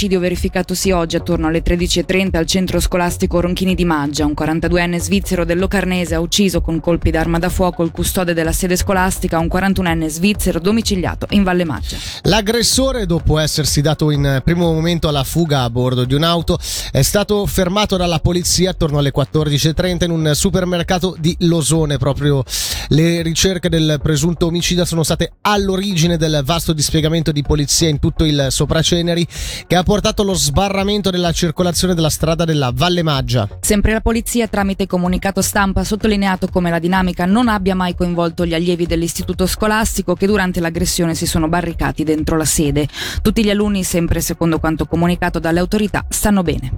L'omicidio verificatosi oggi attorno alle 13.30 al centro scolastico Ronchini di Maggia. Un 42enne svizzero del Locarnese ha ucciso con colpi d'arma da fuoco il custode della sede scolastica, un 41enne svizzero domiciliato in Valle Maggia. L'aggressore, dopo essersi dato in primo momento alla fuga a bordo di un'auto, è stato fermato dalla polizia attorno alle 14.30 in un supermercato di Losone. Proprio le ricerche del presunto omicida sono state all'origine del vasto dispiegamento di polizia in tutto il Sopraceneri che ha portato allo sbarramento della circolazione della strada della Valle Maggia. Sempre la polizia tramite comunicato stampa ha sottolineato come la dinamica non abbia mai coinvolto gli allievi dell'istituto scolastico che durante l'aggressione si sono barricati dentro la sede. Tutti gli alunni, sempre secondo quanto comunicato dalle autorità, stanno bene.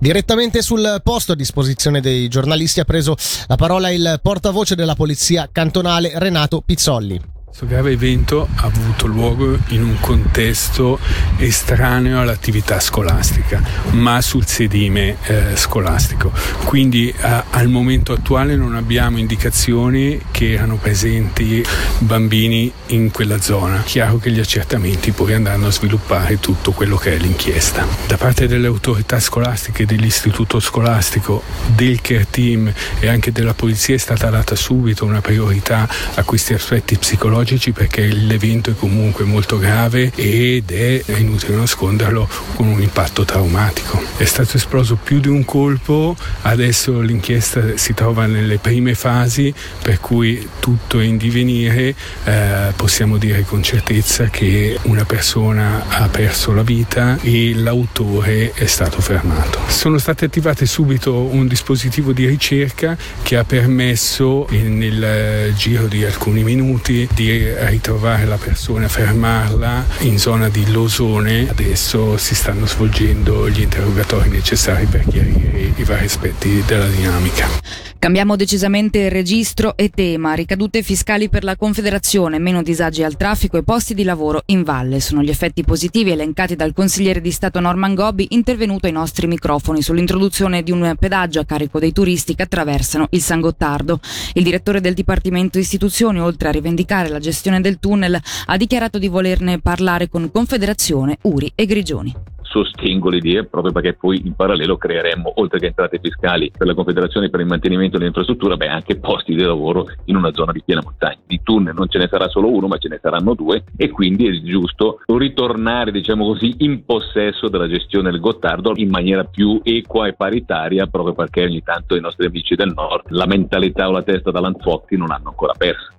Direttamente sul posto a disposizione dei giornalisti ha preso la parola il portavoce della polizia cantonale Renato Pizzolli. Questo grave evento ha avuto luogo in un contesto estraneo all'attività scolastica, ma sul sedime eh, scolastico. Quindi a, al momento attuale non abbiamo indicazioni che erano presenti bambini in quella zona. Chiaro che gli accertamenti poi andranno a sviluppare tutto quello che è l'inchiesta. Da parte delle autorità scolastiche, dell'istituto scolastico, del care team e anche della polizia è stata data subito una priorità a questi aspetti psicologici psicologici perché l'evento è comunque molto grave ed è, è inutile nasconderlo, con un impatto traumatico. È stato esploso più di un colpo, adesso l'inchiesta si trova nelle prime fasi per cui tutto è in divenire, eh, possiamo dire con certezza che una persona ha perso la vita e l'autore è stato fermato. Sono state attivate subito un dispositivo di ricerca che ha permesso nel giro di alcuni minuti di ritrovare la persona, fermarla in zona di Losone. Adesso si stanno svolgendo gli interrogatori necessari per chiarire i vari aspetti della dinamica. Cambiamo decisamente registro e tema. Ricadute fiscali per la Confederazione, meno disagi al traffico e posti di lavoro in valle. Sono gli effetti positivi elencati dal consigliere di Stato Norman Gobbi, intervenuto ai nostri microfoni sull'introduzione di un pedaggio a carico dei turisti che attraversano il San Gottardo. Il direttore del Dipartimento Istituzioni, oltre a rivendicare la gestione del tunnel, ha dichiarato di volerne parlare con Confederazione, Uri e Grigioni sostengo l'idea proprio perché poi in parallelo creeremmo, oltre che entrate fiscali per la Confederazione per il mantenimento dell'infrastruttura, beh, anche posti di lavoro in una zona di piena montagna. Di tunnel non ce ne sarà solo uno, ma ce ne saranno due e quindi è giusto ritornare, diciamo così, in possesso della gestione del Gottardo in maniera più equa e paritaria, proprio perché ogni tanto i nostri amici del nord la mentalità o la testa da Lanfotti non hanno ancora persa.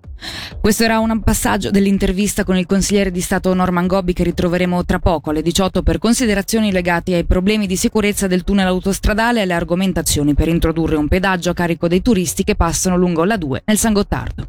Questo era un passaggio dell'intervista con il consigliere di Stato Norman Gobbi che ritroveremo tra poco alle 18 per considerazioni legate ai problemi di sicurezza del tunnel autostradale e alle argomentazioni per introdurre un pedaggio a carico dei turisti che passano lungo la 2 nel San Gottardo.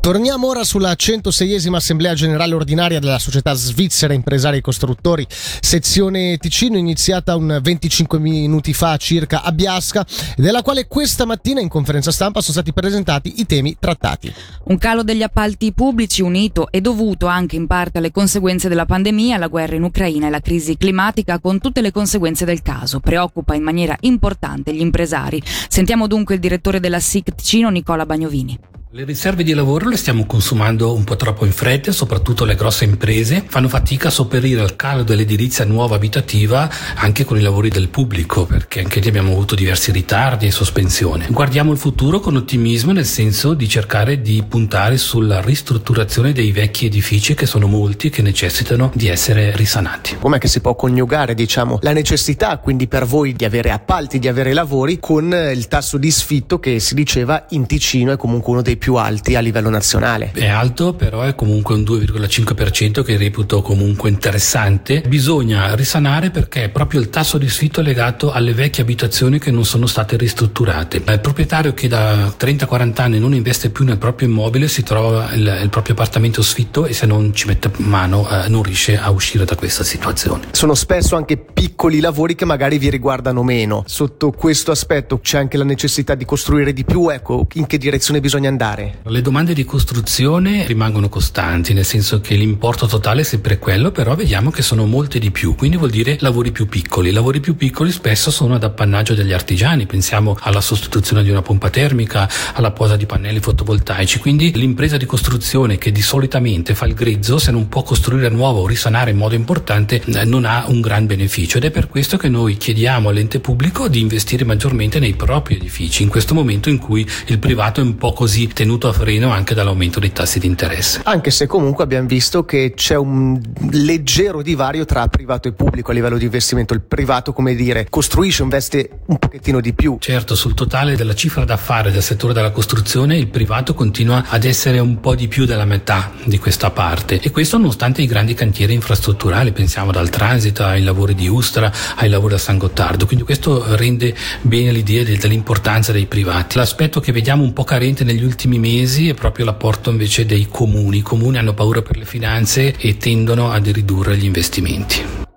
Torniamo ora sulla 106esima Assemblea Generale Ordinaria della Società Svizzera Impresari e Costruttori, sezione Ticino, iniziata un 25 minuti fa circa a Biasca, della quale questa mattina in conferenza stampa sono stati presentati i temi trattati. Un calo degli appalti pubblici unito e dovuto anche in parte alle conseguenze della pandemia, la guerra in Ucraina e la crisi climatica con tutte le conseguenze del caso. Preoccupa in maniera importante gli impresari. Sentiamo dunque il direttore della SIC Ticino, Nicola Bagnovini. Le riserve di lavoro le stiamo consumando un po' troppo in fretta, soprattutto le grosse imprese fanno fatica a sopperire al calo dell'edilizia nuova abitativa anche con i lavori del pubblico, perché anche lì abbiamo avuto diversi ritardi e sospensione. Guardiamo il futuro con ottimismo nel senso di cercare di puntare sulla ristrutturazione dei vecchi edifici che sono molti e che necessitano di essere risanati. Com'è che si può coniugare, diciamo, la necessità quindi per voi di avere appalti, di avere lavori con il tasso di sfitto che si diceva in Ticino è comunque uno dei più alti a livello nazionale. È alto, però è comunque un 2,5% che reputo comunque interessante. Bisogna risanare perché è proprio il tasso di sfitto legato alle vecchie abitazioni che non sono state ristrutturate. Il proprietario che da 30-40 anni non investe più nel proprio immobile si trova il, il proprio appartamento sfitto e se non ci mette mano eh, non riesce a uscire da questa situazione. Sono spesso anche piccoli lavori che magari vi riguardano meno. Sotto questo aspetto c'è anche la necessità di costruire di più, ecco, in che direzione bisogna andare? Cambiare? Le domande di costruzione rimangono costanti, nel senso che l'importo totale è sempre quello, però vediamo che sono molte di più, quindi vuol dire lavori più piccoli. I lavori più piccoli spesso sono ad appannaggio degli artigiani, pensiamo alla sostituzione di una pompa termica, alla posa di pannelli fotovoltaici, quindi l'impresa di costruzione che di solitamente fa il grezzo, se non può costruire nuovo o risanare in modo importante, eh, non ha un gran beneficio ed è per questo che noi chiediamo all'ente pubblico di investire maggiormente nei propri edifici, in questo momento in cui il privato è un po' così tenuto a freno anche dall'aumento dei tassi di interesse. Anche se comunque abbiamo visto che c'è un leggero divario tra privato e pubblico a livello di investimento. Il privato, come dire, costruisce, investe un pochettino di più. Certo, sul totale della cifra d'affari del settore della costruzione il privato continua ad essere un po' di più della metà di questa parte e questo nonostante i grandi cantieri infrastrutturali, pensiamo dal transito ai lavori di Ustra, ai lavori da San Gottardo, quindi questo rende bene l'idea dell'importanza dei privati. L'aspetto che vediamo un po' carente negli ultimi mesi è proprio l'apporto invece dei comuni. I comuni hanno paura per le finanze e tendono a ridurre gli investimenti.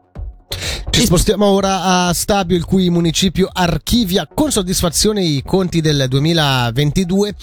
Ci spostiamo ora a Stabio, il cui municipio archivia con soddisfazione i conti del 2022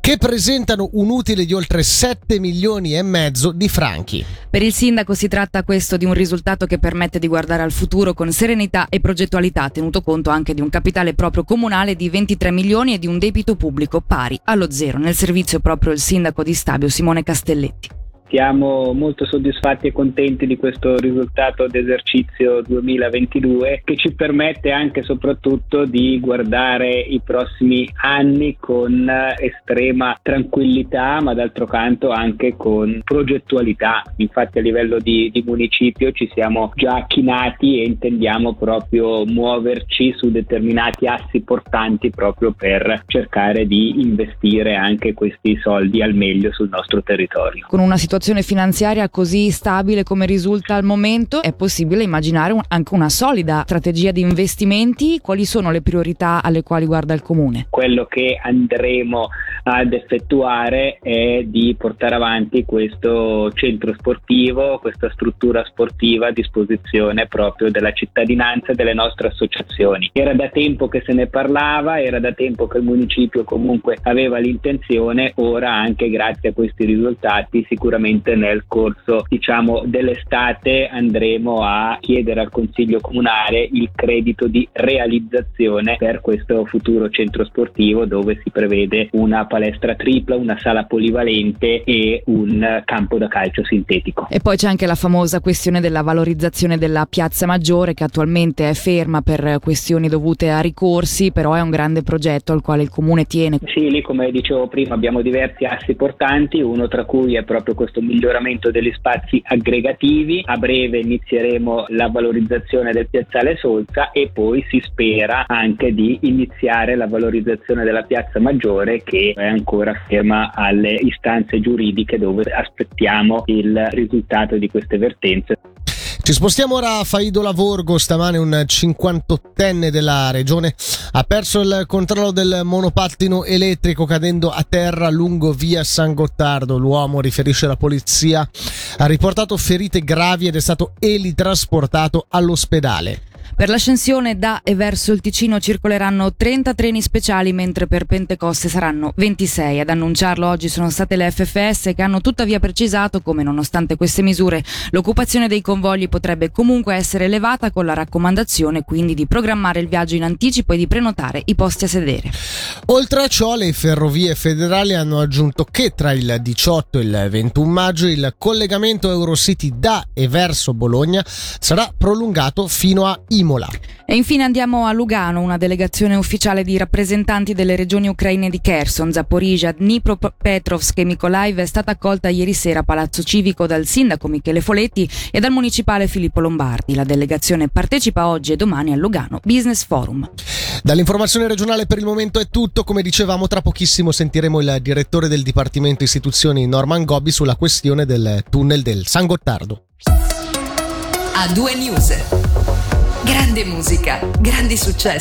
che presentano un utile di oltre 7 milioni e mezzo di franchi. Per il sindaco si tratta questo di un risultato che permette di guardare al futuro con serenità e progettualità, tenuto conto anche di un capitale proprio comunale di 23 milioni e di un debito pubblico pari allo zero. Nel servizio proprio il sindaco di Stabio Simone Castelletti. Siamo molto soddisfatti e contenti di questo risultato d'esercizio 2022 che ci permette anche e soprattutto di guardare i prossimi anni con estrema tranquillità ma d'altro canto anche con progettualità. Infatti a livello di, di municipio ci siamo già chinati e intendiamo proprio muoverci su determinati assi portanti proprio per cercare di investire anche questi soldi al meglio sul nostro territorio. Con una situazione situazione finanziaria così stabile come risulta al momento, è possibile immaginare un, anche una solida strategia di investimenti. Quali sono le priorità alle quali guarda il Comune? Quello che andremo ad effettuare è di portare avanti questo centro sportivo, questa struttura sportiva a disposizione proprio della cittadinanza e delle nostre associazioni. Era da tempo che se ne parlava, era da tempo che il municipio comunque aveva l'intenzione, ora anche grazie a questi risultati sicuramente sicuramente nel corso diciamo, dell'estate andremo a chiedere al Consiglio Comunale il credito di realizzazione per questo futuro centro sportivo dove si prevede una palestra tripla, una sala polivalente e un campo da calcio sintetico. E poi c'è anche la famosa questione della valorizzazione della piazza maggiore che attualmente è ferma per questioni dovute a ricorsi, però è un grande progetto al quale il comune tiene. Sì, lì come dicevo prima abbiamo diversi assi portanti, uno tra cui è proprio questo questo miglioramento degli spazi aggregativi. A breve inizieremo la valorizzazione del piazzale Solza e poi si spera anche di iniziare la valorizzazione della piazza Maggiore che è ancora ferma alle istanze giuridiche dove aspettiamo il risultato di queste vertenze. Ci spostiamo ora a Faido Lavorgo, stamane un 58enne della regione ha perso il controllo del monopattino elettrico cadendo a terra lungo via San Gottardo. L'uomo, riferisce la polizia, ha riportato ferite gravi ed è stato elitrasportato all'ospedale. Per l'ascensione da e verso il Ticino circoleranno 30 treni speciali, mentre per Pentecoste saranno 26. Ad annunciarlo oggi sono state le FFS che hanno tuttavia precisato come, nonostante queste misure, l'occupazione dei convogli potrebbe comunque essere elevata con la raccomandazione quindi di programmare il viaggio in anticipo e di prenotare i posti a sedere. Oltre a ciò, le ferrovie federali hanno aggiunto che tra il 18 e il 21 maggio il collegamento Eurocity da e verso Bologna sarà prolungato fino a Imola. Imola. E infine andiamo a Lugano, una delegazione ufficiale di rappresentanti delle regioni ucraine di Kherson, Zaporizhia, Dnipropetrovsk e Mykolaiv è stata accolta ieri sera a Palazzo Civico dal sindaco Michele Foletti e dal municipale Filippo Lombardi. La delegazione partecipa oggi e domani al Lugano Business Forum. Dall'informazione regionale per il momento è tutto, come dicevamo tra pochissimo sentiremo il direttore del Dipartimento Istituzioni Norman Gobbi sulla questione del tunnel del San Gottardo. A due news. Grande musica, grandi successi.